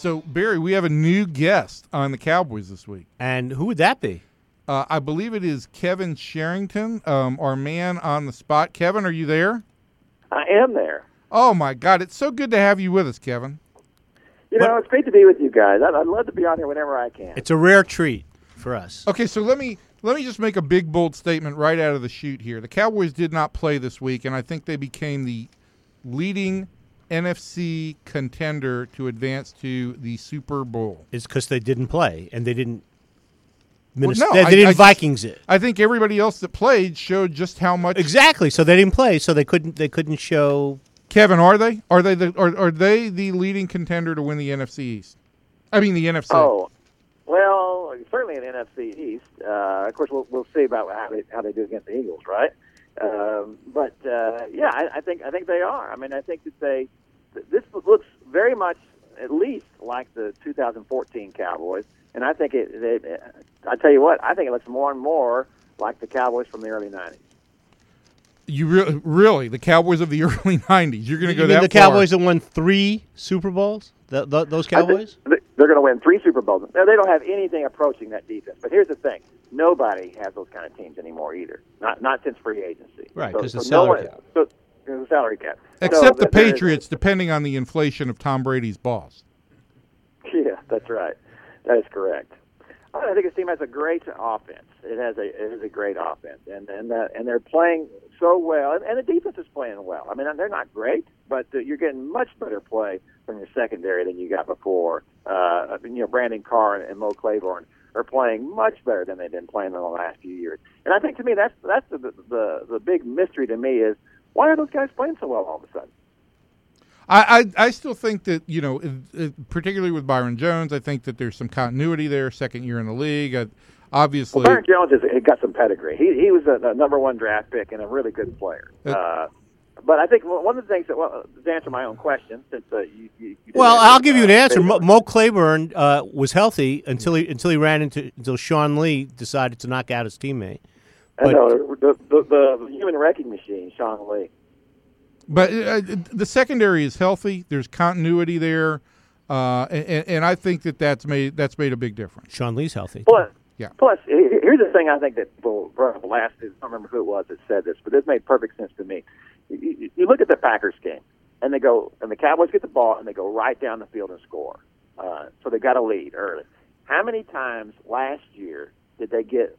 So, Barry, we have a new guest on the Cowboys this week. And who would that be? Uh, I believe it is Kevin Sherrington, um, our man on the spot. Kevin, are you there? I am there. Oh my God, it's so good to have you with us, Kevin. You know, it's great to be with you guys. I'd, I'd love to be on here whenever I can. It's a rare treat for us. Okay, so let me let me just make a big bold statement right out of the chute here. The Cowboys did not play this week, and I think they became the leading NFC contender to advance to the Super Bowl. It's because they didn't play and they didn't. Well, no, they, I- they didn't I just- Vikings it I think everybody else that played showed just how much. exactly. So they didn't play, so they couldn't. They couldn't show. Kevin, are they? Are they the are, are they the leading contender to win the NFC East? I mean the NFC. Oh, well, certainly in NFC East. Uh, of course, we'll, we'll see about how they how they do against the Eagles, right? Um, but uh, yeah, I, I think I think they are. I mean, I think that they th- this looks very much at least like the 2014 Cowboys, and I think it. it I tell you what, I think it looks more and more like the Cowboys from the early 90s. You re- really the Cowboys of the early '90s? You're going to go mean that the far? Cowboys that won three Super Bowls? Th th those Cowboys? th- They're going to win three Super Bowls. Now, they don't have anything approaching that defense. But here's the thing: nobody has those kind of teams anymore either. Not not since free agency. Right, So- 'cause the so no salary one- cap. So, there's a salary cap. So Except the th- there is- Patriots, depending on the inflation of Tom Brady's boss. Yeah, that's right. That is correct. I think this team has a great offense. It has a it has a great offense, and and uh, and they're playing so well, and, and the defense is playing well. I mean, they're not great, but uh, you're getting much better play from your secondary than you got before. Uh, you know, Brandon Carr and, and Mo Claiborne are playing much better than they've been playing in the last few years. And I think to me that's that's the the the big mystery to me is why are those guys playing so well all of a sudden? I, I, I still think that you know, particularly with Byron Jones, I think that there's some continuity there. Second year in the league, uh, obviously. Well, Byron Jones has got some pedigree. He he was a, a number one draft pick and a really good player. Uh, Uh, but I think one of the things that well, to answer my own question, since uh, you, you, you Well, I'll give you an uh, answer. Mo, Mo Claiborne uh, was healthy until he until he ran into until Sean Lee decided to knock out his teammate. I know the, the, the human wrecking machine, Sean Lee. But uh, the secondary is healthy. There's continuity there, uh, and, and I think that that's made that's made a big difference. Sean Lee's healthy. Plus, Yeah. plus, here's the thing I think that people brought up last. I don't remember who it was that said this, but this made perfect sense to me. You, you, you look at the Packers game, and they go, and the Cowboys get the ball, and they go right down the field and score. Uh, so they got a lead early. How many times last year did they get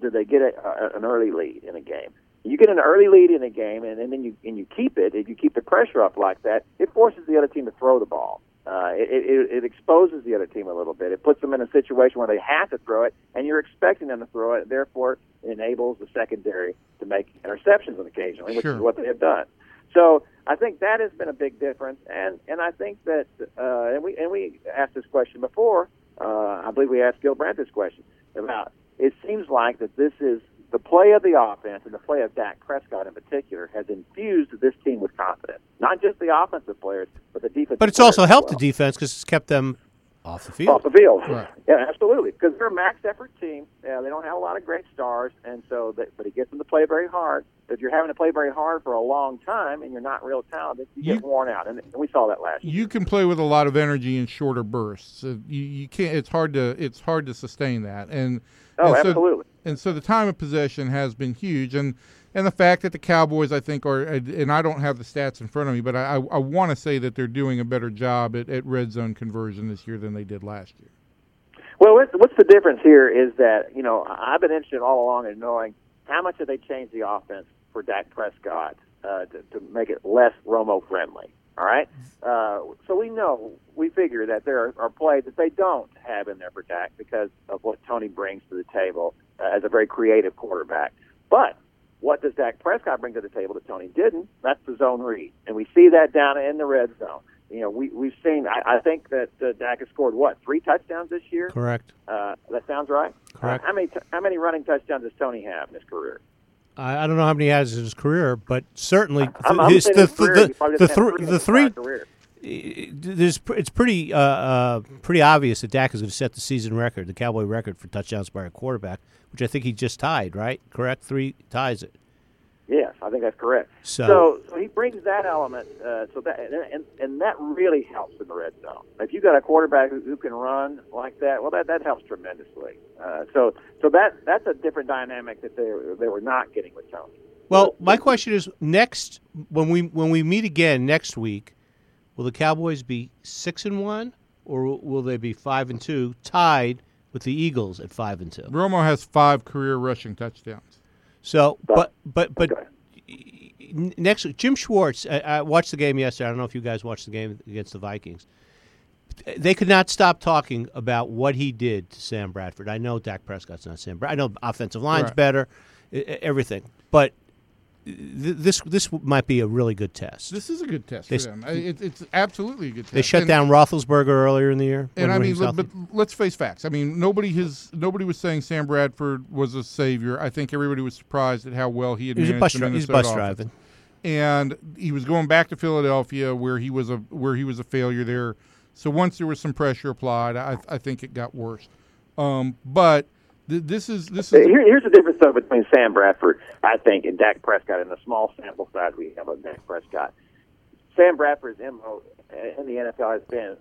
did they get a, a, an early lead in a game? You get an early lead in a game, and, and then you and you keep it. If you keep the pressure up like that, it forces the other team to throw the ball. Uh, it, it, it exposes the other team a little bit. It puts them in a situation where they have to throw it, and you're expecting them to throw it. Therefore, it enables the secondary to make interceptions occasionally, which Sure. is what they have done. So I think that has been a big difference, and and I think that uh, and we and we asked this question before. Uh, I believe we asked Gil Brandt this question about. It seems like that this is the play of the offense and the play of Dak Prescott in particular has infused this team with confidence. Not just the offensive players, but the defense. But it's also helped well. the defense because it's kept them off the field. off the field. Right. Yeah, absolutely. Because they're a max effort team. Yeah, they don't have a lot of great stars, and so they, but it gets them to play very hard. If you're having to play very hard for a long time and you're not real talented, you, You- get worn out, and, and we saw that last year. You can play with a lot of energy in shorter bursts. You, you can't. It's hard to. It's hard to sustain that. And Oh, and so- absolutely. and so the time of possession has been huge. And and the fact that the Cowboys, I think, are and I don't have the stats in front of me, but I I, want to say that they're doing a better job at, at red zone conversion this year than they did last year. Well, what's, what's the difference here is that you know I've been interested all along in knowing how much have they changed the offense for Dak Prescott uh, to, to make it less Romo friendly. All right, uh, so we know we figure that there are, are plays that they don't have in there for Dak because of what Tony brings to the table uh, as a very creative quarterback. But what does Dak Prescott bring to the table that Tony didn't? That's the zone read, and we see that down in the red zone. You know, we we've seen. I, I think that uh, Dak has scored what three touchdowns this year. Correct. Uh, that sounds right. Correct. How many t- how many running touchdowns does Tony have in his career? I, I don't know how many he has in his career, but certainly I'm, I'm his, the, his career, the, the, three the three career. there's it's pretty uh, uh, pretty obvious that Dak is going to set the season record, the Cowboy record for touchdowns by a quarterback, which I think he just tied. Right? Correct? Three ties it. Yes, I think that's correct. So- so, so he brings that element. Uh, so that and, and and that really helps in the red zone. If you got a quarterback who, who can run like that, well, that that helps tremendously. Uh, so so that that's a different dynamic that they they were not getting with Tony. Well, my question is next when we when we meet again next week, will the Cowboys be six and one, or will they be five and two, tied with the Eagles at five and two? Romo has five career rushing touchdowns. So, but but but Okay. Next Jim Schwartz. I, I watched the game yesterday. I don't know if you guys watched the game against the Vikings. They could not stop talking about what he did to Sam Bradford. I know Dak Prescott's not Sam. Brad- I know offensive line's Right. better, everything, but this this might be a really good test. This is a good test They for them. It, it's absolutely a good test. They shut And- down Roethlisberger earlier in the year. And I mean, was but let's face facts. I mean, nobody has nobody was saying Sam Bradford was a savior. I think everybody was surprised at how well he had he managed bus, the he's bus driving. and he was going back to Philadelphia where he was a where he was a failure there. So once there was some pressure applied, I, I think it got worse. Um, but this is this is Here, here's the difference though between Sam Bradford, I think, and Dak Prescott, and the small sample size we have of Dak Prescott. Sam Bradford's mo in the NFL has been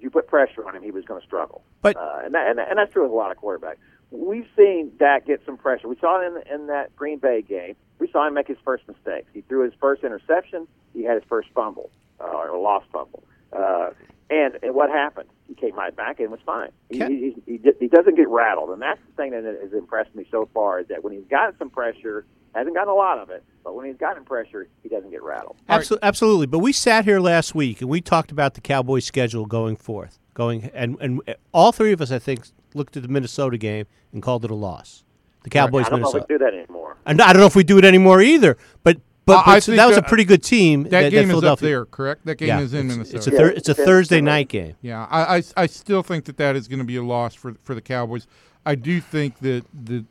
you put pressure on him, he was going to struggle. But- uh, and, that, and and that's true with a lot of quarterbacks. We've seen Dak get some pressure. We saw it in in that Green Bay game. We saw him make his first mistakes. He threw his first interception. He had his first fumble uh, or lost fumble. Uh, and, and what happened? He came right back and was fine. He, Can- he, he, he, he doesn't get rattled, and that's the thing that has impressed me so far. Is that when he's gotten some pressure, hasn't gotten a lot of it, but when he's gotten pressure, he doesn't get rattled. Absolutely, absolutely. But we sat here last week and we talked about the Cowboys' schedule going forth, going and and all three of us, I think, looked at the Minnesota game and called it a loss. The Cowboys, I don't know if Minnesota. we do that anymore. And I don't know if we do it anymore either. But but, I- I but so think that was a uh, pretty good team. that game is up there, correct? That game Yeah, is in it's, Minnesota. It's a thir- it's a it's Thursday Philly. night game. Yeah, I, I, I still think that that is going to be a loss for for the Cowboys. I do think that that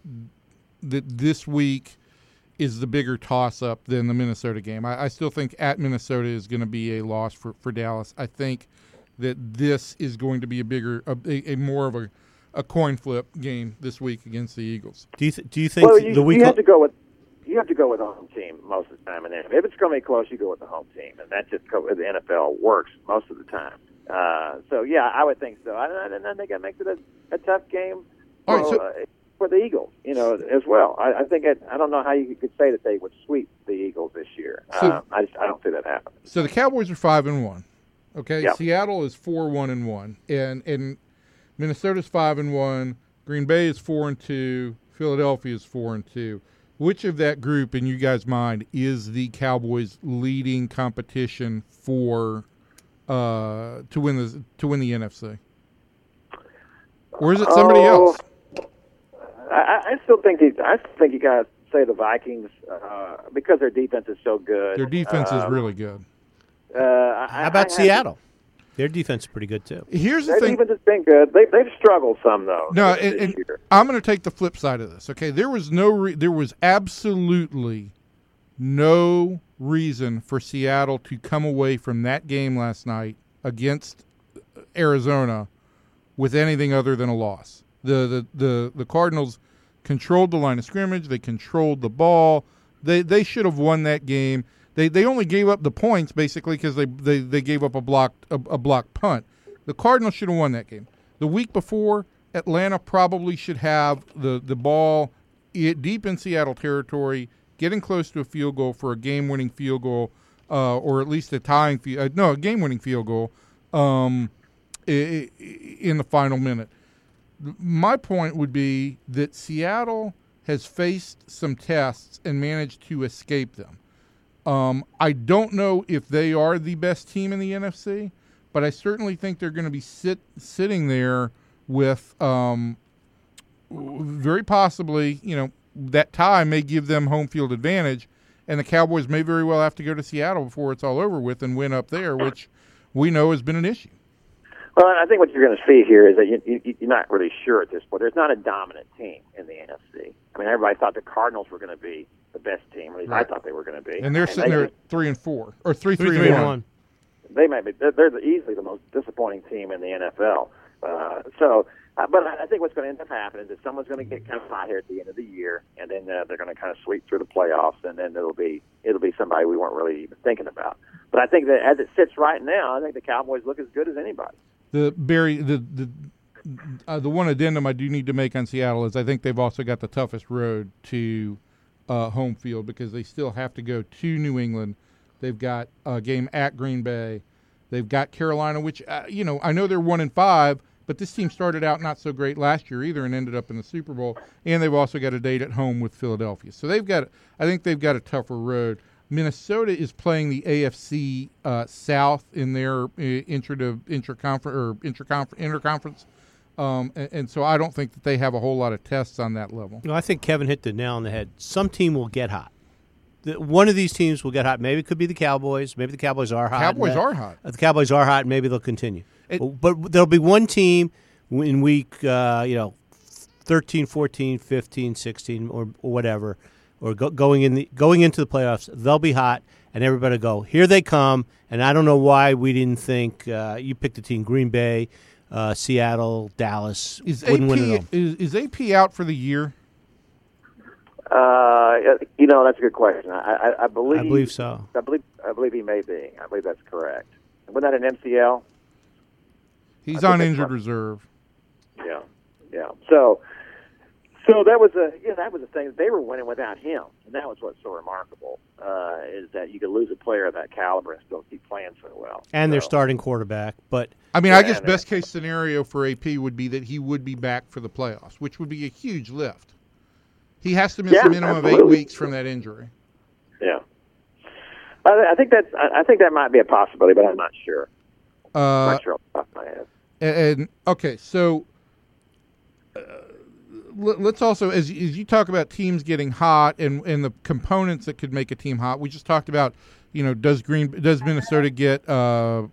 that this week is the bigger toss up than the Minnesota game. I, I still think at Minnesota is going to be a loss for, for Dallas. I think that this is going to be a bigger a, a, a more of a, a coin flip game this week against the Eagles. Do you th- do you think Well, you, the week you have to go with you have to go with the home team most of the time, and if it's going to be close, you go with the home team, and that's just co- the NFL works most of the time. Uh, so yeah, I would think so. I, and I think that makes it a, a tough game for, right, so- uh, for the Eagles, you know, as well. I, I think it, I don't know how you could say that they would sweep the Eagles this year. So- uh, I just I don't see that happen. So the Cowboys are five and one. Okay, Yeah. Seattle is four one and one, and and Minnesota's five and one. Green Bay is four and two. Philadelphia is four and two. Which of that group, in you guys' mind, is the Cowboys' leading competition for uh, to win the to win the NFC? Or is it somebody Oh, else? I, I I still think these, I still think you got to say the Vikings uh, because their defense is so good. Their defense is Um, really good. Uh, I- How I about have- Seattle? Their defense is pretty good too. Here's the Their thing. defense has been good. They, they've struggled some though. No, and, and. I'm going to take the flip side of this. Okay, there was no, re- there was absolutely no reason for Seattle to come away from that game last night against Arizona with anything other than a loss. The the the, the Cardinals controlled the line of scrimmage. They controlled the ball. They they should have won that game. They they only gave up the points basically because they, they they gave up a blocked a, a blocked punt. The Cardinals should have won that game. The week before, Atlanta probably should have the the ball deep in Seattle territory, getting close to a field goal for a game-winning field goal, uh, or at least a tying field. Uh, no, a game-winning field goal um, in the final minute. my point would be that Seattle has faced some tests and managed to escape them. Um, I don't know if they are the best team in the NFC, but I certainly think they're going to be sit sitting there with um, very possibly, you know, that tie may give them home field advantage, and the Cowboys may very well have to go to Seattle before it's all over with and win up there, which we know has been an issue. Well, I think what you're going to see here is that you, you, you're not really sure at this point. There's not a dominant team in the NFC. I mean, everybody thought the Cardinals were going to be the best team. At least Right. I thought they were going to be. And they're sitting they, there at three and four, or three, Three, three, three, and and one. one. They might be. They're, they're the, easily the most disappointing team in the NFL. Uh, so, uh, but I I think what's going to end up happening is that someone's going to get kind of hot here at the end of the year, and then uh, they're going to kind of sweep through the playoffs, and then it'll be it'll be somebody we weren't really even thinking about. But I think that as it sits right now, I think the Cowboys look as good as anybody. The Barry, the the uh, the one addendum I do need to make on Seattle is I think they've also got the toughest road to uh, home field because they still have to go to New England. They've got a game at Green Bay. They've got Carolina, which uh, you know I know they're one and five, but this team started out not so great last year either and ended up in the Super Bowl. And they've also got a date at home with Philadelphia, so they've got I think they've got a tougher road. Minnesota is playing the AFC uh, South in their uh, intra interconference or interconference interconference, um, and, and so I don't think that they have a whole lot of tests on that level. No, I think Kevin hit the nail on the head. Some team will get hot. The, one of these teams will get hot. Maybe it could be the Cowboys. Maybe the Cowboys are hot. Cowboys that- are hot. Uh, The Cowboys are hot, and maybe they'll continue. It- but, but there'll be one team in week, uh, you know, 13, 14, 15, 16, or, or whatever, or go, going in the going into the playoffs. They'll be hot, and everybody will go here they come. And I don't know why we didn't think uh, you picked the team Green Bay, uh, Seattle, Dallas Is wouldn't win it AP is, is AP out for the year? Uh, you know, that's a good question. I, I, I believe. I believe so. I believe. I believe he may be. I believe that's correct. Wasn't that an MCL? He's on injured reserve. Yeah, yeah. So, so that was a yeah, that was the thing. They were winning without him, and that was what's so remarkable uh, is that you could lose a player of that caliber and still keep playing so well. And their So- starting quarterback, but I mean, I guess best case scenario for AP would be that he would be back for the playoffs, which would be a huge lift. He has to miss Yeah, a minimum of eight weeks from that injury. Yeah. I, I think that's. I, I think that might be a possibility, but I'm not sure. I'm Uh, not sure off the top of my head. and, and okay, so uh, let- let's also as as you talk about teams getting hot and and the components that could make a team hot. We just talked about, you know, does Green does Minnesota get uh,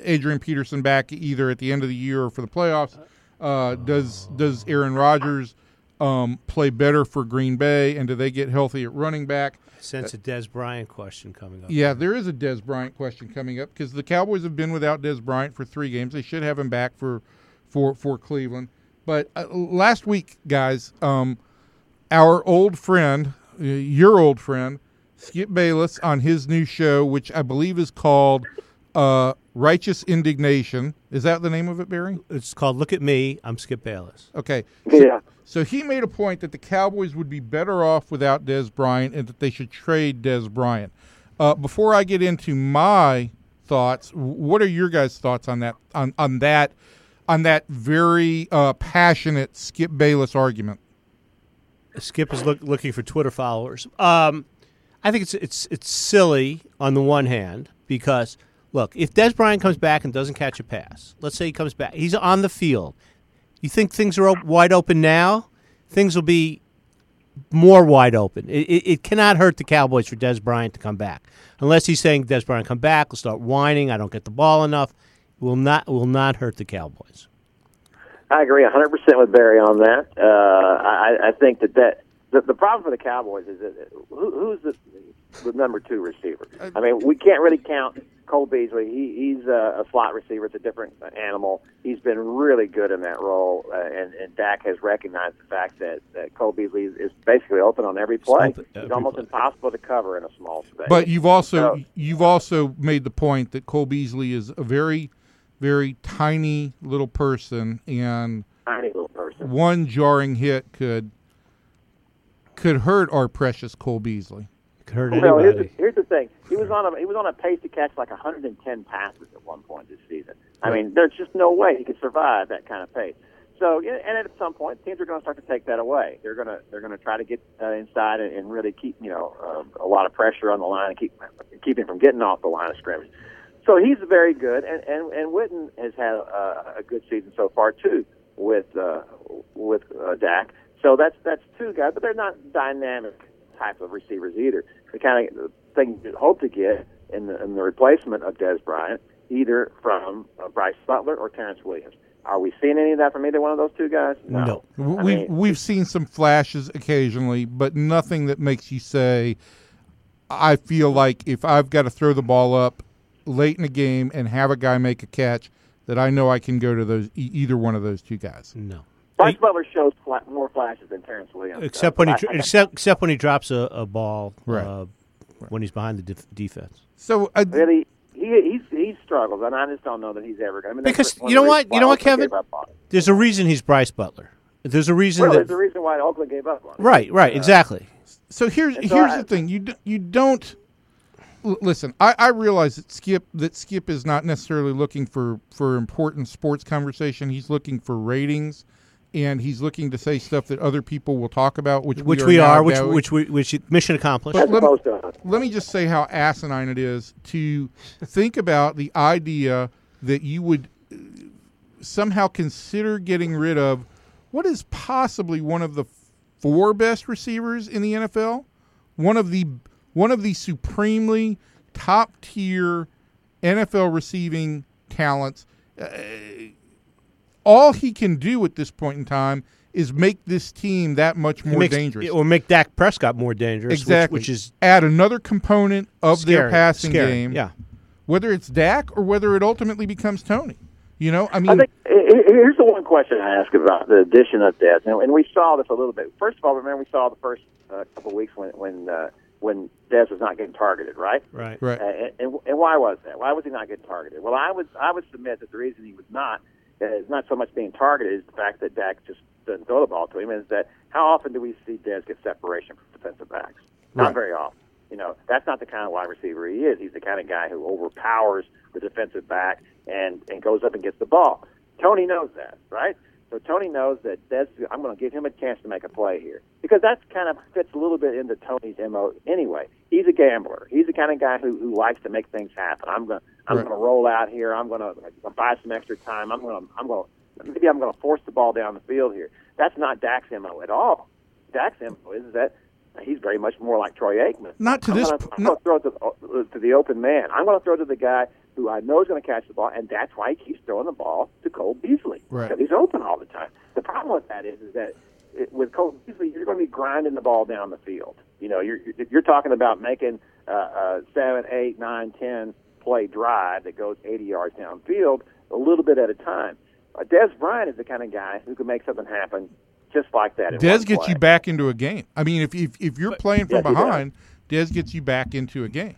Adrian Peterson back either at the end of the year or for the playoffs? Uh, does does Aaron Rodgers um, play better for Green Bay, and do they get healthy at running back? sense a Dez Bryant question coming up. Yeah, there is a Dez Bryant question coming up because the Cowboys have been without Dez Bryant for three games. They should have him back for for for Cleveland. But uh, last week, guys, um, our old friend, uh, your old friend, Skip Bayless, on his new show, which I believe is called uh, Righteous Indignation. Is that the name of it, Barry? It's called Look at Me. I'm Skip Bayless. Okay. Yeah. So he made a point that the Cowboys would be better off without Dez Bryant and that they should trade Dez Bryant. Uh, before I get into my thoughts, what are your guys' thoughts on that on, on that on that very uh, passionate Skip Bayless argument? Skip is look, looking for Twitter followers. Um, I think it's it's it's silly on the one hand because look, if Dez Bryant comes back and doesn't catch a pass, let's say he comes back, he's on the field. You think things are wide open now? Things will be more wide open. It, it, it cannot hurt the Cowboys for Dez Bryant to come back, unless he's saying Dez Bryant come back. We'll start whining. I don't get the ball enough. It will not will not hurt the Cowboys. I agree 100% with Barry on that. Uh, I, I think that, that the, the problem for the Cowboys is that who, who's the, the number two receiver? I mean, we can't really count Cole Beasley. He, he's a, a slot receiver. It's a different animal. He's been really good in that role, uh, and, and Dak has recognized the fact that, that Cole Beasley is, is basically open on every play. It's, every He's almost play. impossible to cover in a small space. But you've also So- you've also made the point that Cole Beasley is a very very tiny little person and tiny little person. one jarring hit could could hurt our precious Cole Beasley. It could hurt Well, here's the, anybody. here's the thing. He was on a he was on a pace to catch like 110 passes at one point this season. I mean, there's just no way he could survive that kind of pace. So, and at some point, teams are going to start to take that away. They're going to they're going to try to get uh, inside and, and really keep you know uh, a lot of pressure on the line and keep keep him from getting off the line of scrimmage. So he's very good, and and and Witten has had a, a good season so far too with uh, with uh, Dak. So that's that's two guys, but they're not dynamic type of receivers either. The kind of thing you hope to get in the, in the replacement of Dez Bryant, either from uh, Brice Butler or Terrance Williams. Are we seeing any of that from either one of those two guys? No. I We mean, we've seen some flashes occasionally, but nothing that makes you say, "I feel like if I've got to throw the ball up late in a game and have a guy make a catch, that I know I can go to those e- either one of those two guys." No. Brice Butler shows fla- more flashes than Terrance Williams. does, Except when he but I- I- except except when he drops a, a ball Right. uh, when he's behind the def- defense. So uh, really, he he's he struggles, and I just don't know that he's ever going. I mean, that's Because you know what? You know what, Kevin? gave up on him. There's a reason he's Brice Butler. There's a reason Well, that there's a reason why Oakland gave up on him. right, right, exactly. so here's And so here's I- the thing you d- you don't l- listen. I, I realize that Skip that Skip is not necessarily looking for for important sports conversation. He's looking for ratings, and he's looking to say stuff that other people will talk about, which Which we we are, are, which which we, which mission accomplished. Let me- opposed to us. let me just say how asinine it is to think about the idea that you would uh, somehow consider getting rid of what is possibly one of the four best receivers in the NFL, one of the one of the supremely top tier NFL receiving talents. Uh, all he can do at this point in time is make this team that much It more makes- dangerous or make Dak Prescott more dangerous. which- exactly. which, is add another component of their passing scary. game. Yeah, Whether it's Dak or whether it ultimately becomes Tony. You know, I mean, I think he- he- here's the one question I ask about the addition of Dez, and, and we saw this a little bit. First of all, remember we saw the first uh, couple of weeks when when uh, when Dez was not getting targeted, right? right. right. Uh, and, and, and why was that? Why was he not getting targeted? Well, I would I would submit that the reason he was not uh, is not so much being targeted is the fact that Dak just doesn't throw the ball to him. Is that how often do we see Dez get separation from defensive backs? Not Right. very often. You know, that's not the kind of wide receiver he is. He's the kind of guy who overpowers the defensive back and and goes up and gets the ball. Tony knows that, right? So Tony knows that Dez, I'm going to give him a chance to make a play here because that kind of fits a little bit into Tony's mo. Anyway, he's a gambler. He's the kind of guy who, who likes to make things happen. I'm going I'm Right. going to roll out here. I'm going to buy some extra time. I'm going to I'm going to maybe I'm going to force the ball down the field here. That's not Dak's mo at all. Dak's mo is that he's very much more like Troy Aikman. Not to I'm this Gonna, p- I'm no- going to throw to the open man. I'm going to throw to the guy who I know is going to catch the ball, and that's why he keeps throwing the ball to Cole Beasley Right. because he's open all the time. The problem with that is, is that it, with Cole Beasley, you're going to be grinding the ball down the field. You know, you're you're- you're talking about making uh, a seven, eight, nine, ten play drive that goes 80 yards downfield a little bit at a time. Uh, Dez Bryant is the kind of guy who can make something happen just like that. in Dez gets play. you back into a game. I mean, if if, if you're playing from Yes, behind, Dez gets you back into a game.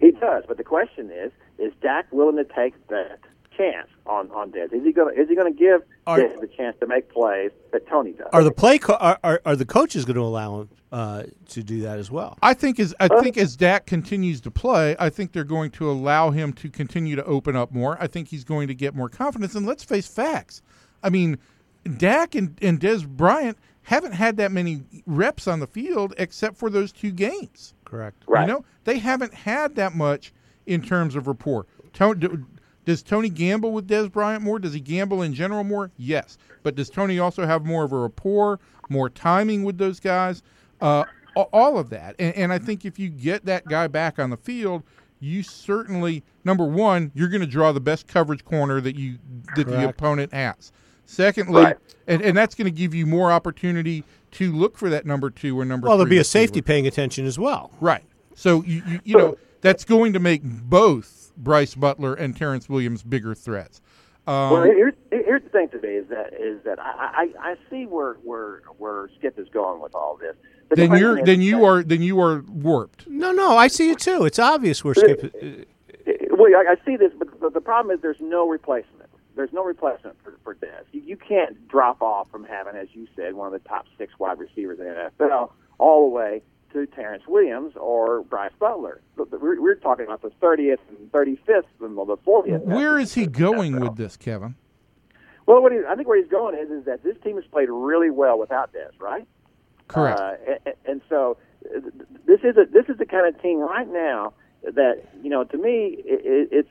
He does, but the question is: Is Dak willing to take that chance on on Dez? Is he going? to Is he going to give Are- Dez the chance to make plays that Tony does? Are the play co- are, are are the coaches going to allow him uh, to do that as well? I think as I think as Dak continues to play, I think they're going to allow him to continue to open up more. I think he's going to get more confidence. And let's face facts. I mean, Dak and, and Dez Bryant haven't had that many reps on the field except for those two games. Correct. Right. You know, they haven't had that much in terms of rapport. Tony, do- does Tony gamble with Dez Bryant more? Does he gamble in general more? Yes. But does Tony also have more of a rapport, more timing with those guys? Uh, all of that. And, and I think if you get that guy back on the field, you certainly number one, you're going to draw the best coverage corner that you that the opponent has. Secondly, Right. and, and that's going to give you more opportunity to look for that number two or number. Well, there'll be a receiver. safety paying attention as well. Right. So you you, you know that's going to make both Brice Butler and Terrance Williams bigger threats. Um, well, here's here's the thing today is that is that I I, I see where where where Skip is going with all this. But the then you're then you are then you are warped. No, no, I see it too. It's obvious where Skip. uh, Well, I, I see this, but the, the problem is there's no replacement. There's no replacement for, for Dez. You, you can't drop off from having, as you said, one of the top six wide receivers in the NFL all the way to Terrance Williams or Brice Butler. But- but We're, we're talking about the 30th and 35th and the 40th. Where is he going with this, Kevin? Well, what he, I think where he's going is is that this team has played really well without Dez, right? Correct. Uh, and, and so this is a this is the kind of team right now that you know to me it, it's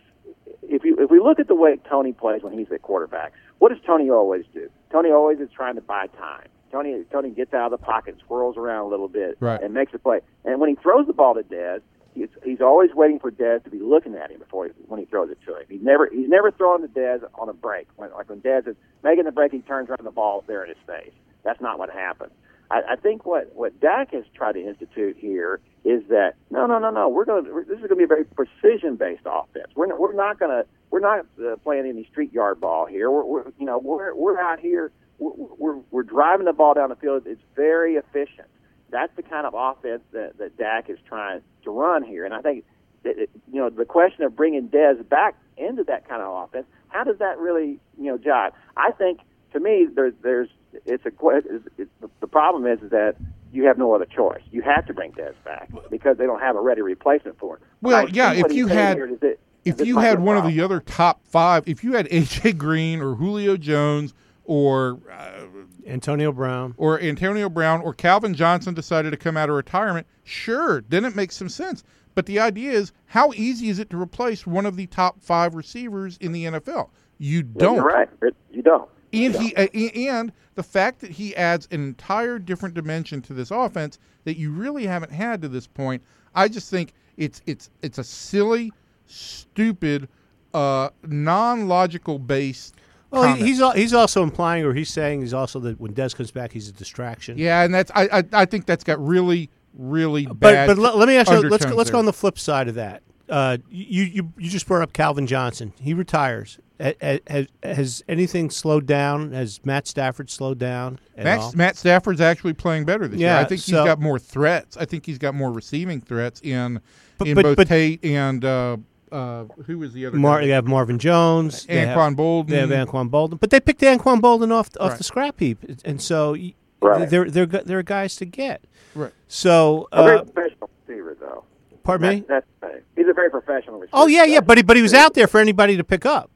if you if we look at the way Tony plays when he's at quarterback, what does Tony always do? Tony always is trying to buy time. Tony Tony gets out of the pocket, swirls around a little bit, Right. and makes a play. And when he throws the ball to Dez, he's he's always waiting for Dez to be looking at him before he, when he throws it to him. He's never he's never throwing to Dez on a break. When, like when Dez is making the break, he turns around the ball there in his face. That's not what happens. I, I think what what Dak has tried to institute here is that no no no no we're going to this is going to be a very precision based offense. We're not, we're not going to we're not uh, playing any street yard ball here. We're, we're you know we're we're out here we're, we're driving the ball down the field. It's very efficient. That's the kind of offense that that Dak is trying to run here, and I think that it, you know the question of bringing Dez back into that kind of offense. How does that really you know jive? I think to me there's there's it's a it's, it's, the problem is that you have no other choice. You have to bring Dez back because they don't have a ready replacement for him. Well, I yeah, if you had- here is if you had one of the other top five, if you had AJ Green or Julio Jones or uh, Antonio Brown. or Antonio Brown or Calvin Johnson decided to come out of retirement, sure, then it makes some sense. But the idea is, how easy is it to replace one of the top five receivers in the NFL? You don't. You're right. It- You don't. And he uh, and the fact that he adds an entire different dimension to this offense that you really haven't had to this point, I just think it's it's it's a silly, stupid, uh, non-logical based. Well, comment. he's he's also implying, or he's saying, he's also that when Dez comes back, he's a distraction. yeah, and that's I, I I think that's got really really bad. but let, let me ask you. Let's go, let's go on the flip side of that. Uh, you, you you just brought up Calvin Johnson. He retires. Ha- ha- Has, has anything slowed down? Has Matt Stafford slowed down? Matt, Matt Stafford's actually playing better this year. I think so- he's got more threats. I think he's got more receiving threats in But- in but- both but- Tate and uh, uh, who was the other Mar- guy? they have Marvin Jones. they have- Anquan Boldin. They have Anquan Boldin, but they picked Anquan Boldin off off Right. the scrap heap, and so Right. they're they're they're guys to get. Right. So, A very uh, professional receiver, though. pardon me. That's, that's he's a very professional receiver. Oh yeah, yeah, but he, but he was out there for anybody to pick up.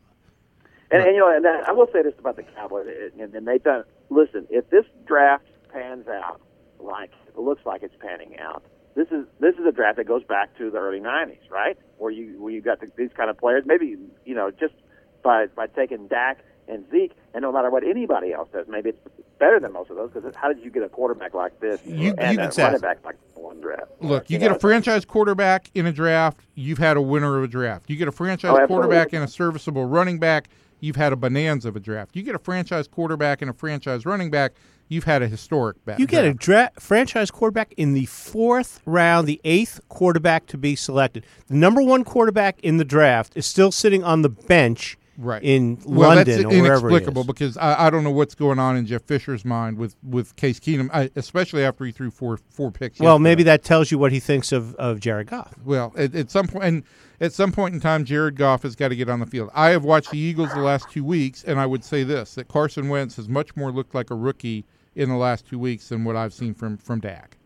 And, and you know, and that, I will say this about the Cowboys, and, and they've done. Listen, if this draft pans out like it looks like it's panning out, this is this is a draft that goes back to the early '90s, right? Where you where you got the, these kind of players. Maybe you know just by by taking Dak and Zeke, and no matter what anybody else does, maybe it's better than most of those. Because how did you get a quarterback like this You- and you- a running back like one draft? Look, you, You get know? a franchise quarterback in a draft, you've had a winner of a draft. You get a franchise Oh, quarterback and a serviceable running back, you've had a bonanza of a draft. You get a franchise quarterback and a franchise running back, you've had a historic back. You get a draft. dra- franchise quarterback in the fourth round, the eighth quarterback to be selected. The number one quarterback in the draft is still sitting on the bench right in well, London that's or wherever inexplicable because I, I don't know what's going on in Jeff Fisher's mind with with Case Keenum, I, especially after he threw four four picks. Well, yesterday. maybe that tells you what he thinks of, of Jared Goff. Well, at, at some point, and at some point in time, Jared Goff has got to get on the field. I have watched the Eagles the last two weeks, and I would say this: that Carson Wentz has much more looked like a rookie in the last two weeks than what I've seen from from Dak.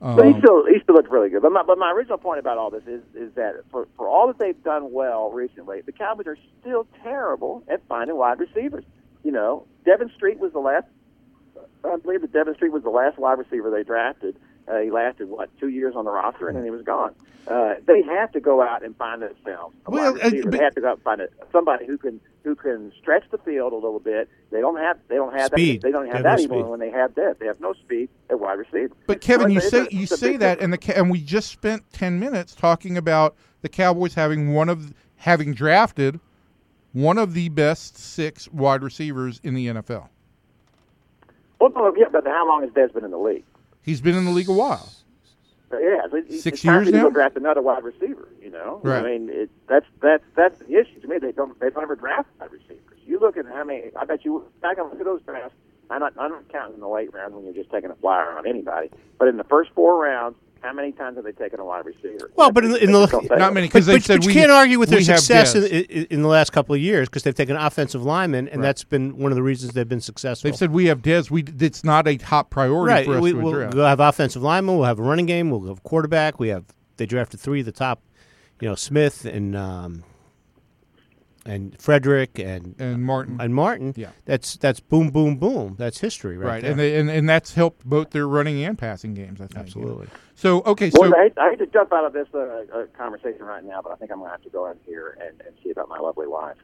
But he Um, still he still looked really good. But my, but my original point about all this is is that for for all that they've done well recently, the Cowboys are still terrible at finding wide receivers. You know, Devin Street was the last. I believe that Devin Street was the last wide receiver they drafted. Uh, he lasted what two years on the roster, and then he was gone. Uh, they have to go out and find themselves a Well, uh, but- they have to go out and find a, somebody who can who can stretch the field a little bit. They don't have they don't have Speed. that they don't They have have that no even speed. when they have that. They have no speed at wide receiver. But Kevin, So you say you say big that, and the and we just spent ten minutes talking about the Cowboys having one of having drafted one of the best six wide receivers in the NFL. Well, yeah, but how long has Dez been in the league? He's been in the league a while. Uh, Yeah, Six it's years to now? go draft another wide receiver. You know, Right. I mean, it, that's that's that's the issue to me. They don't they don't ever draft wide receivers. You look at how many. I bet you back and look at those drafts. I'm not I'm not counting in the late rounds when you're just taking a flyer on anybody. But in the first four rounds, how many times have they taken a wide receiver? Well, but in the- in the- Don't say Not it. many because they but, said but you we can't argue with their success in, in, in the last couple of years because they've taken offensive linemen, and that's been one of the reasons they've been successful. They've said we have Dez. We it's not a top priority right, for us we, to will we'll have offensive linemen, we'll have a running game, we'll have quarterback. We have they drafted three of the top, you know, Smith and um, and Frederick and and Martin. and Martin. Yeah. that's that's boom, boom, boom. That's history, right? right, there. and, they, and and that's helped both their running and passing games. I think absolutely. So okay, so Boys, I, hate, I hate to jump out of this uh, uh, conversation right now, but I think I'm going to have to go in here and, and see about my lovely wife.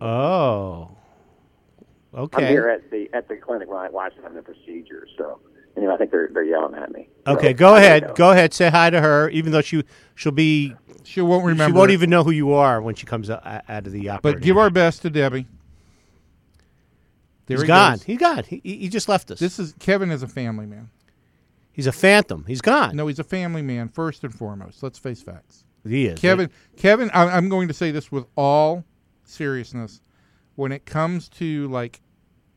Oh, okay. I'm here at the at the clinic right watching the procedure. So anyway, I think they're they're yelling at me. Okay, So, go ahead. Go ahead. Say hi to her, even though she she'll be she won't remember. she won't it. even know who you are when she comes uh, out, out of the operating. But give our best to Debbie. There He's he gone. goes. He gone. He, he just left us. This is Kevin is a family man. He's a phantom. He's gone. No, he's a family man first and foremost. Let's face facts. he is. Kevin, Kevin, I'm going to say this with all seriousness. When it comes to like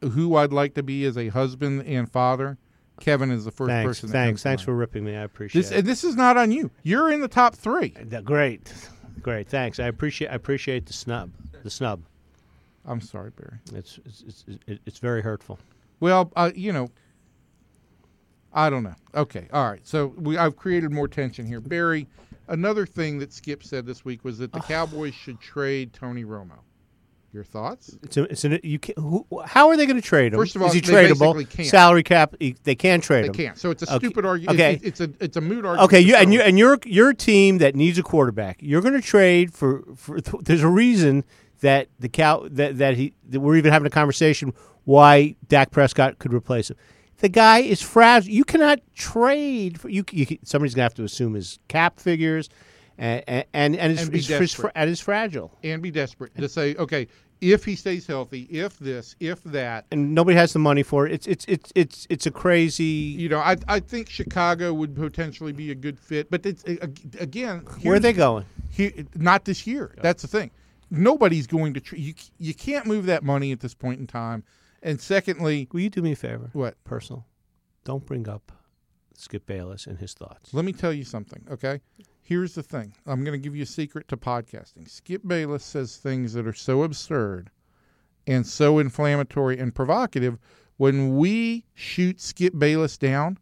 who I'd like to be as a husband and father, Kevin is the first Thanks. person. that Thanks. Thanks for ripping me. I appreciate this. it. And this is not on you. You're in the top three. Th- Great. Great. Thanks. I appreciate. I appreciate the snub. The snub. I'm sorry, Barry. It's it's it's, it's- it's very hurtful. Well, uh, you know, I don't know. Okay, all right. So we I've created more tension here, Barry. Another thing that Skip said this week was that the Cowboys should trade Tony Romo. Your thoughts? It's a, it's an, you can, who, how are they going to trade him? First of all, is he they tradable? can't. Salary cap? he- They can trade They him. They can't. So it's a Okay. stupid argument. Okay. It's, it's a it's a moot argument. Okay, you and you and you're you're team that needs a quarterback. You're going to trade for for. There's a reason that the cow that that he that we're even having a conversation why Dak Prescott could replace him. The guy is fragile. You cannot trade. For, you, you somebody's going to have to assume his cap figures, and and and, and, And it's, and it's fragile. and be desperate to say, okay, if he stays healthy, if this, if that. And nobody has the money for it. It's it's it's it's it's a crazy. You know, I I think Chicago would potentially be a good fit, but it's again, Where are they going? He, not this year. That's the thing. Nobody's going to. Tr- you you can't move that money at this point in time. And secondly, Will you do me a favor? what? Personal. Don't bring up Skip Bayless and his thoughts. Let me tell you something. Okay. Here's the thing. I'm going to give you a secret to podcasting. Skip Bayless says things that are so absurd and so inflammatory and provocative. When we shoot Skip Bayless down,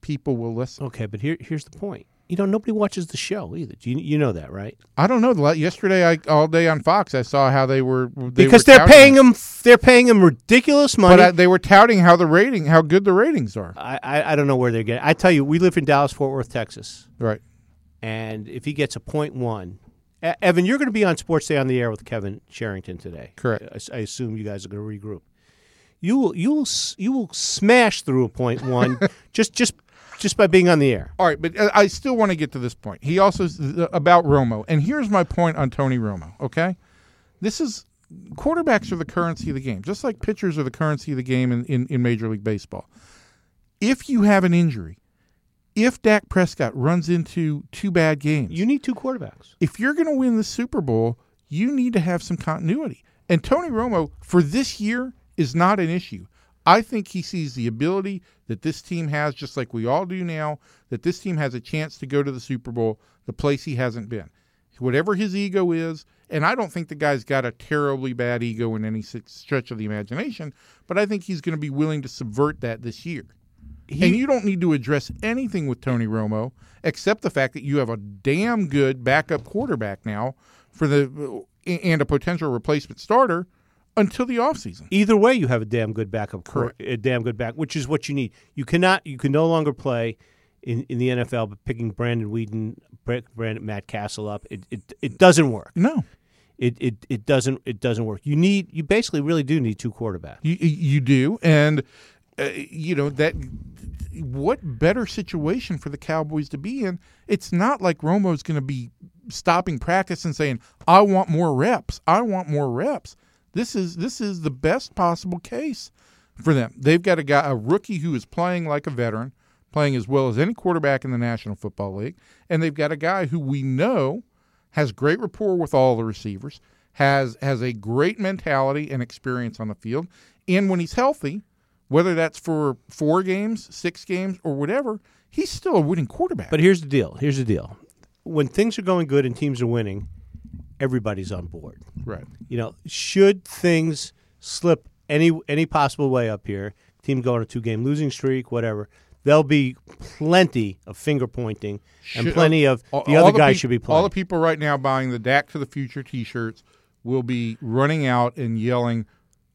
people will listen. Okay, but here here's the point. You know, nobody watches the show either. You you know that, right? I don't know. Yesterday, I all day on Fox, I saw how they were they because were they're paying them. They're paying them ridiculous money. But I, they were touting how the rating, how good the ratings are. I, I I don't know where they're getting. I tell you, we live in Dallas Fort Worth, Texas, Right. and if he gets a point one, Evan, you're going to be on Sports Day on the air with Kevin Sherrington today. Correct. I assume you guys are going to regroup. You will you will you will smash through a point one just just just by being on the air. All right, but uh, I still want to get to this point. He also s- about Romo, and here's my point on Tony Romo. Okay, this is quarterbacks are the currency of the game, just like pitchers are the currency of the game in, in, in Major League Baseball. If you have an injury, if Dak Prescott runs into two bad games, You need two quarterbacks. if you're going to win the Super Bowl, you need to have some continuity. And Tony Romo, for this year, is not an issue. I think he sees the ability that this team has, just like we all do now, that this team has a chance to go to the Super Bowl, the place he hasn't been. Whatever his ego is, and I don't think the guy's got a terribly bad ego in any stretch of the imagination, but I think he's going to be willing to subvert that this year. and you don't need to address anything with Tony Romo except the fact that you have a damn good backup quarterback now for the uh, and a potential replacement starter until the offseason. Either way, you have a damn good backup, Correct. a damn good back, which is what you need. You cannot, you can no longer play in, in the NFL, but picking Brandon Weeden, Brandon Matt Cassel up, it, it it doesn't work. No, It, it it doesn't it doesn't work. You need you basically really do need two quarterbacks. you you do, and uh, you know that. What better situation for the Cowboys to be in? It's not like Romo's going to be stopping practice and saying, "I want more reps. I want more reps." This is this is the best possible case for them. They've got a guy, a rookie who is playing like a veteran, playing as well as any quarterback in the National Football League, and they've got a guy who we know has great rapport with all the receivers, has has a great mentality and experience on the field, and when he's healthy, whether that's for four games, six games, or whatever, he's still a winning quarterback. But here's the deal. Here's the deal. When things are going good and teams are winning, everybody's on board. right, You know, should things slip any any possible way up here, team go on a two game losing streak, whatever, there'll be plenty of finger pointing and Should- plenty uh, of all- the other guys peop- should be All the people right now buying the Dak to the Future T-shirts will be running out and yelling,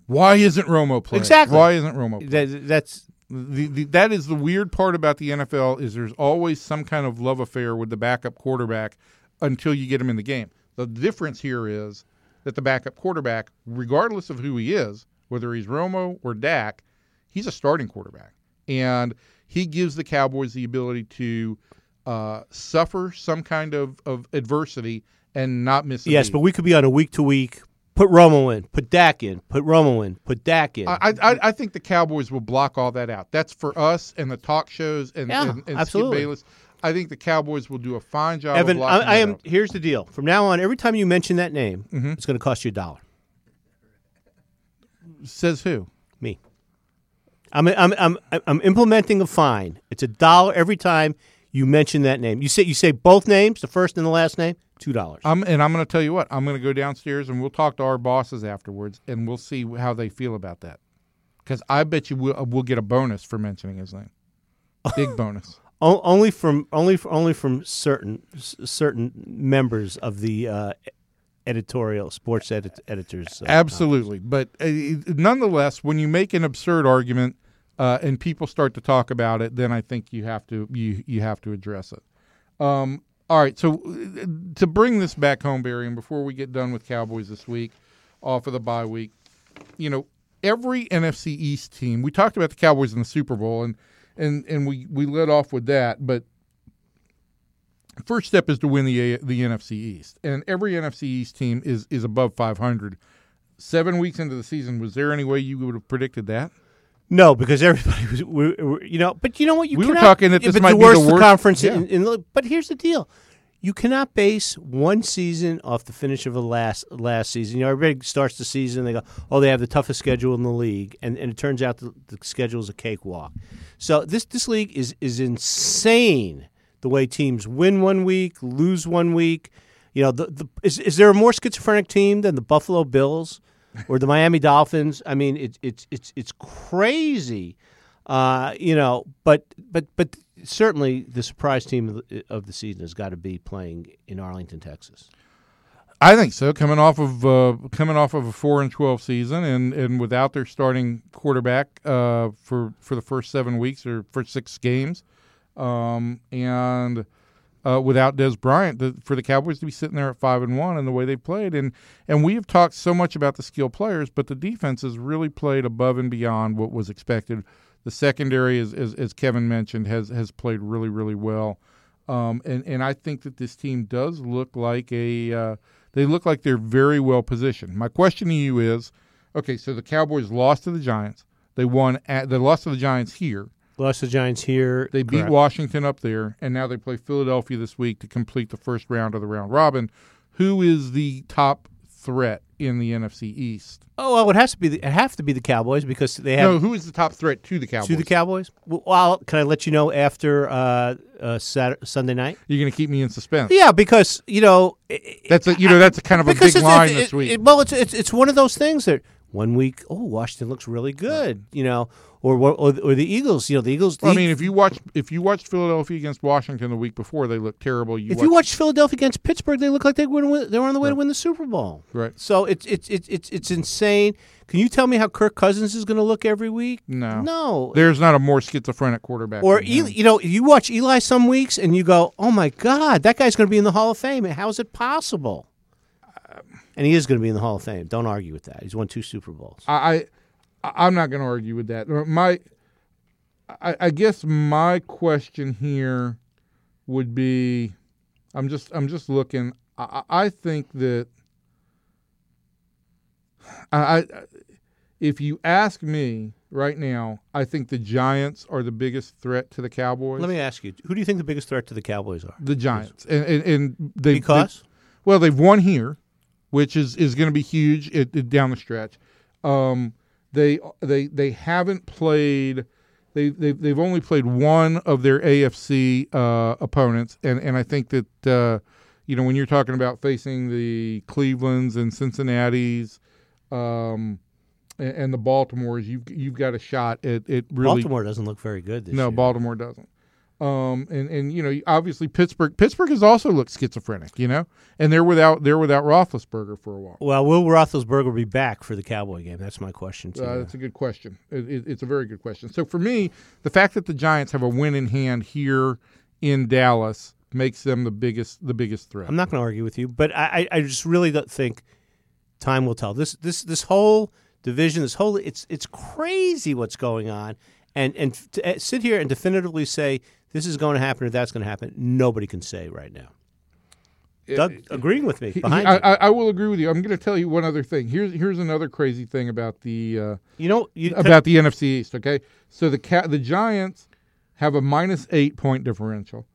"Why isn't Romo playing? Exactly. Why isn't Romo?" Playing? That, that's the, the, that is the weird part about the NFL is there's always some kind of love affair with the backup quarterback until you get him in the game. The difference here is that the backup quarterback, regardless of who he is, whether he's Romo or Dak, he's a starting quarterback, and he gives the Cowboys the ability to uh, suffer some kind of, of adversity and not miss. A yes, beat. but we could be on a week to week. Put Romo in, put Dak in, put Romo in, put Dak in. I, I I think the Cowboys will block all that out. That's for us and the talk shows and, Yeah, and, and absolutely. Skip Bayless. I think the Cowboys will do a fine job. Evan, of I, I am. out. Here's the deal. From now on, every time you mention that name, Mm-hmm. it's going to cost you a dollar. Says who? Me. I'm, I'm, I'm, I'm implementing a fine. It's a dollar every time you mention that name. You say you say both names, the first and the last name, two dollars. I'm and I'm going to tell you what. I'm going to go downstairs and we'll talk to our bosses afterwards and we'll see how they feel about that. Because I bet you we'll, we'll get a bonus for mentioning his name. Big bonus. O- only from only only from certain certain members of the uh, editorial sports edit- editors. Uh, Absolutely, but uh, nonetheless, when you make an absurd argument uh, and people start to talk about it, then I think you have to you you have to address it. Um, all right, so uh, to bring this back home, Barry, and before we get done with Cowboys this week, off of the bye week, you know, every NFC East team. We talked about the Cowboys in the Super Bowl, and and and we we led off with that, but first step is to win the A, the NFC East, and every NFC East team is is above 500. Seven weeks into the season, was there any way you would have predicted that? No, because everybody was, we, we- you know. But you know what? You We were talking that this might the be the worst, worst- conference. yeah. In, in, but here's the deal: you cannot base one season off the finish of the last last season. You know, everybody starts the season, they go, "Oh, they have the toughest schedule in the league," and, and it turns out the, the schedule is a cakewalk. So this this league is is insane. The way teams win one week, lose one week. You know, the, the is is there a more schizophrenic team than the Buffalo Bills or the Miami Dolphins? I mean, it's it's it's it's crazy. Uh, you know, but but but certainly the surprise team of the, of the season has got to be playing in Arlington, Texas. I think so. Coming off of uh, coming off of a four and twelve season, and, and without their starting quarterback uh, for for the first seven weeks or for six games, um, and uh, without Dez Bryant, the, for the Cowboys to be sitting there at five and one, and the way they played, and and we have talked so much about the skill players, but the defense has really played above and beyond what was expected. The secondary, as as, as Kevin mentioned, has has played really really well. Um, and and I think that this team does look like a uh, they look like they're very well positioned. My question to you is, okay, so the Cowboys lost to the Giants. They won at they lost to the Giants here. Lost the Giants here. They beat Correct. Washington up there, and now they play Philadelphia this week to complete the first round of the round robin. Who is the top threat in the NFC East? Oh well, it has to be. The, it have to be the Cowboys because they have No, who is the top threat to the Cowboys? to the Cowboys. Well, well, can I let you know after uh, uh, Saturday, Sunday night? You're going to keep me in suspense. Yeah, because you know i- That's a you know that's a kind of a big it's- line it- this week. it- well, it's, it's it's one of those things that one week, oh, Washington looks really good, you know, or or, or the Eagles, you know, the Eagles. Well, I mean, if you watch if you watched Philadelphia against Washington the week before, they looked terrible. You if you watch Philadelphia against Pittsburgh, they look like they were they were on the way to win the Super Bowl. Right. So it's it's it's it's it's insane. Can you tell me how Kirk Cousins is going to look every week? No. no. there's not a more schizophrenic quarterback. Or. Eli, you know, you watch Eli some weeks and you go, "Oh my God, that guy's going to be in the Hall of Fame. How is it possible?" And he is going to be in the Hall of Fame. Don't argue with that. He's won two Super Bowls. I I'm not going to argue with that. My, I, I guess my question here would be, I'm just I'm just looking. I, I think that I, I, if you ask me right now, I think the Giants are the biggest threat to the Cowboys. Let me ask you: Who do you think the biggest threat to the Cowboys are? the Giants, and and, and they Because Well, they've won here, which is, is going to be huge it, it- down the stretch. Um, they they they haven't played. They they they've only played one of their AFC uh, opponents, and and I think that uh, you know when you're talking about facing the Cleveland's and Cincinnati's. Um, and, and the Baltimore's, you've you've got a shot at it. Really, Baltimore doesn't look very good this no, year. No, Baltimore doesn't. Um, and and you know, obviously Pittsburgh Pittsburgh has also looked schizophrenic, you know, and they're without they're without Roethlisberger for a while. Well, will Roethlisberger be back for the Cowboy game? That's my question to Uh, that's a good question. It, it, it's a very good question. So for me, the fact that the Giants have a win in hand here in Dallas makes them the biggest the biggest threat. I'm not going to argue with you, but I, I I just really don't think time will tell. This this this whole division, this whole it's it's crazy what's going on, and and to uh, sit here and definitively say this is going to happen or that's going to happen, nobody can say right now. Doug agreeing with me He- I. I, I will agree with you. I'm going to tell you one other thing. Here's here's another crazy thing about the uh, you know you about the NFC East. Okay, so the ca- the Giants have a minus eight point differential.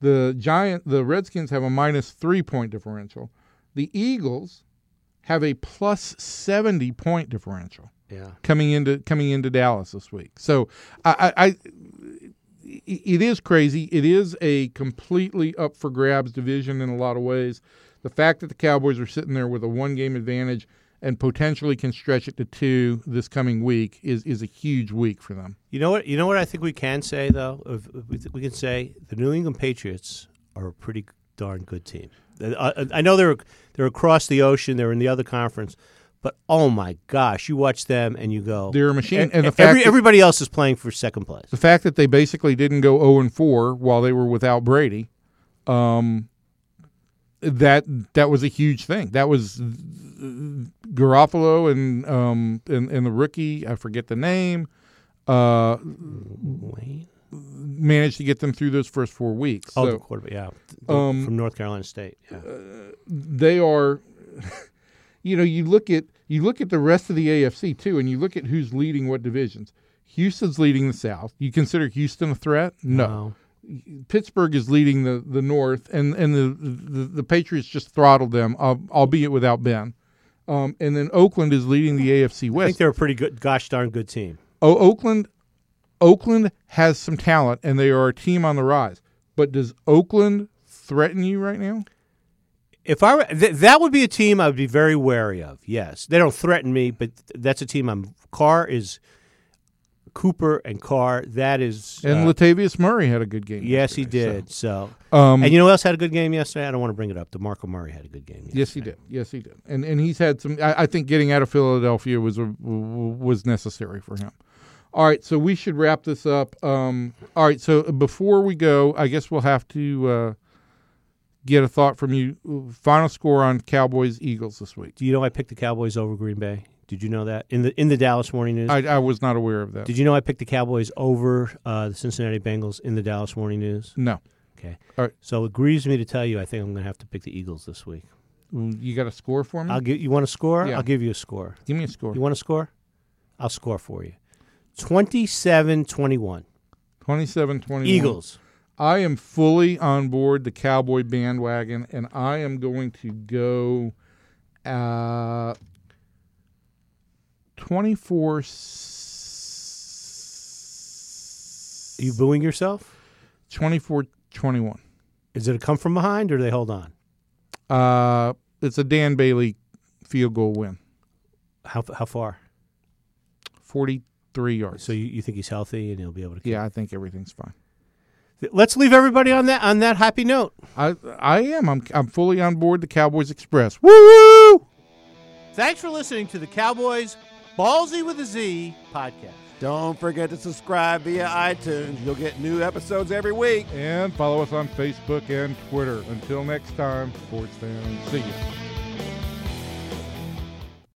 The Giant the Redskins have a minus three point differential. The Eagles have a plus seventy point differential yeah. coming into coming into Dallas this week. So I, I, I it is crazy. It is a completely up for grabs division in a lot of ways. The fact that the Cowboys are sitting there with a one game advantage and potentially can stretch it to two this coming week is is a huge week for them. You know what? You know what I think we can say though. If- if we- We can say the New England Patriots are a pretty darn good team. Uh, I know they're they're across the ocean. They're in the other conference, but oh my gosh, you watch them and you go, They're a machine. And, And the fact every, everybody else is playing for second place. The fact that they basically didn't go zero and four while they were without Brady, um, that that was a huge thing. That was Garoppolo and um and, and the rookie I forget the name uh Wayne? managed to get them through those first four weeks. Oh, So the quarterback, yeah, um, from North Carolina State. Yeah. they are you know you look at you look at the rest of the AFC too and you look at who's leading what divisions. Houston's leading the South. You consider Houston a threat? No. Pittsburgh is leading the, the North, and and the, the the Patriots just throttled them, al- albeit without Ben. Um, and then Oakland is leading the AFC West. I think they're a pretty good, gosh darn good team. Oh, Oakland, Oakland has some talent, and they are a team on the rise. But does Oakland threaten you right now? If I were, th- that would be a team I would be very wary of. Yes, they don't threaten me, but th- that's a team I'm. Carr is Cooper and Carr. That is. And uh, Latavius Murray had a good game. yes, he did. So, so, um, and you know who else had a good game yesterday? I don't want to bring it up. DeMarco Murray had a good game. Yesterday. Yes, he did. Yes, he did. And and he's had some. I, I think getting out of Philadelphia was a, was necessary for him. All right, so we should wrap this up. Um, all right, so before we go, I guess we'll have to uh, get a thought from you. Final score on Cowboys Eagles this week. Do you know I picked the Cowboys over Green Bay? Did you know that in the in the Dallas Morning News? I, I was not aware of that. Did you know I picked the Cowboys over uh, the Cincinnati Bengals in the Dallas Morning News? no. Okay. All right. So it grieves me to tell you, I think I'm going to have to pick the Eagles this week. You got a score for me? I'll give you want a score? Yeah. I'll give you a score. Give me a score. You want a score? I'll score for you. 27-21. 27-21. Eagles. I am fully on board the Cowboy bandwagon, and I am going to go uh, 24 Are you booing yourself? 24 21. Is it a come from behind or do they hold on? Uh, it's a Dan Bailey field goal win. How how far? 43 yards. So you, you think he's healthy and he'll be able to? yeah, I think everything's fine. Let's leave everybody on that on that happy note. I I am. I'm I'm fully on board the Cowboys Express. Woo woo! Thanks for listening to the Cowboys Ballzy with a Z podcast. Don't forget to subscribe via iTunes. You'll get new episodes every week. And follow us on Facebook and Twitter. Until next time, sports fans. See you.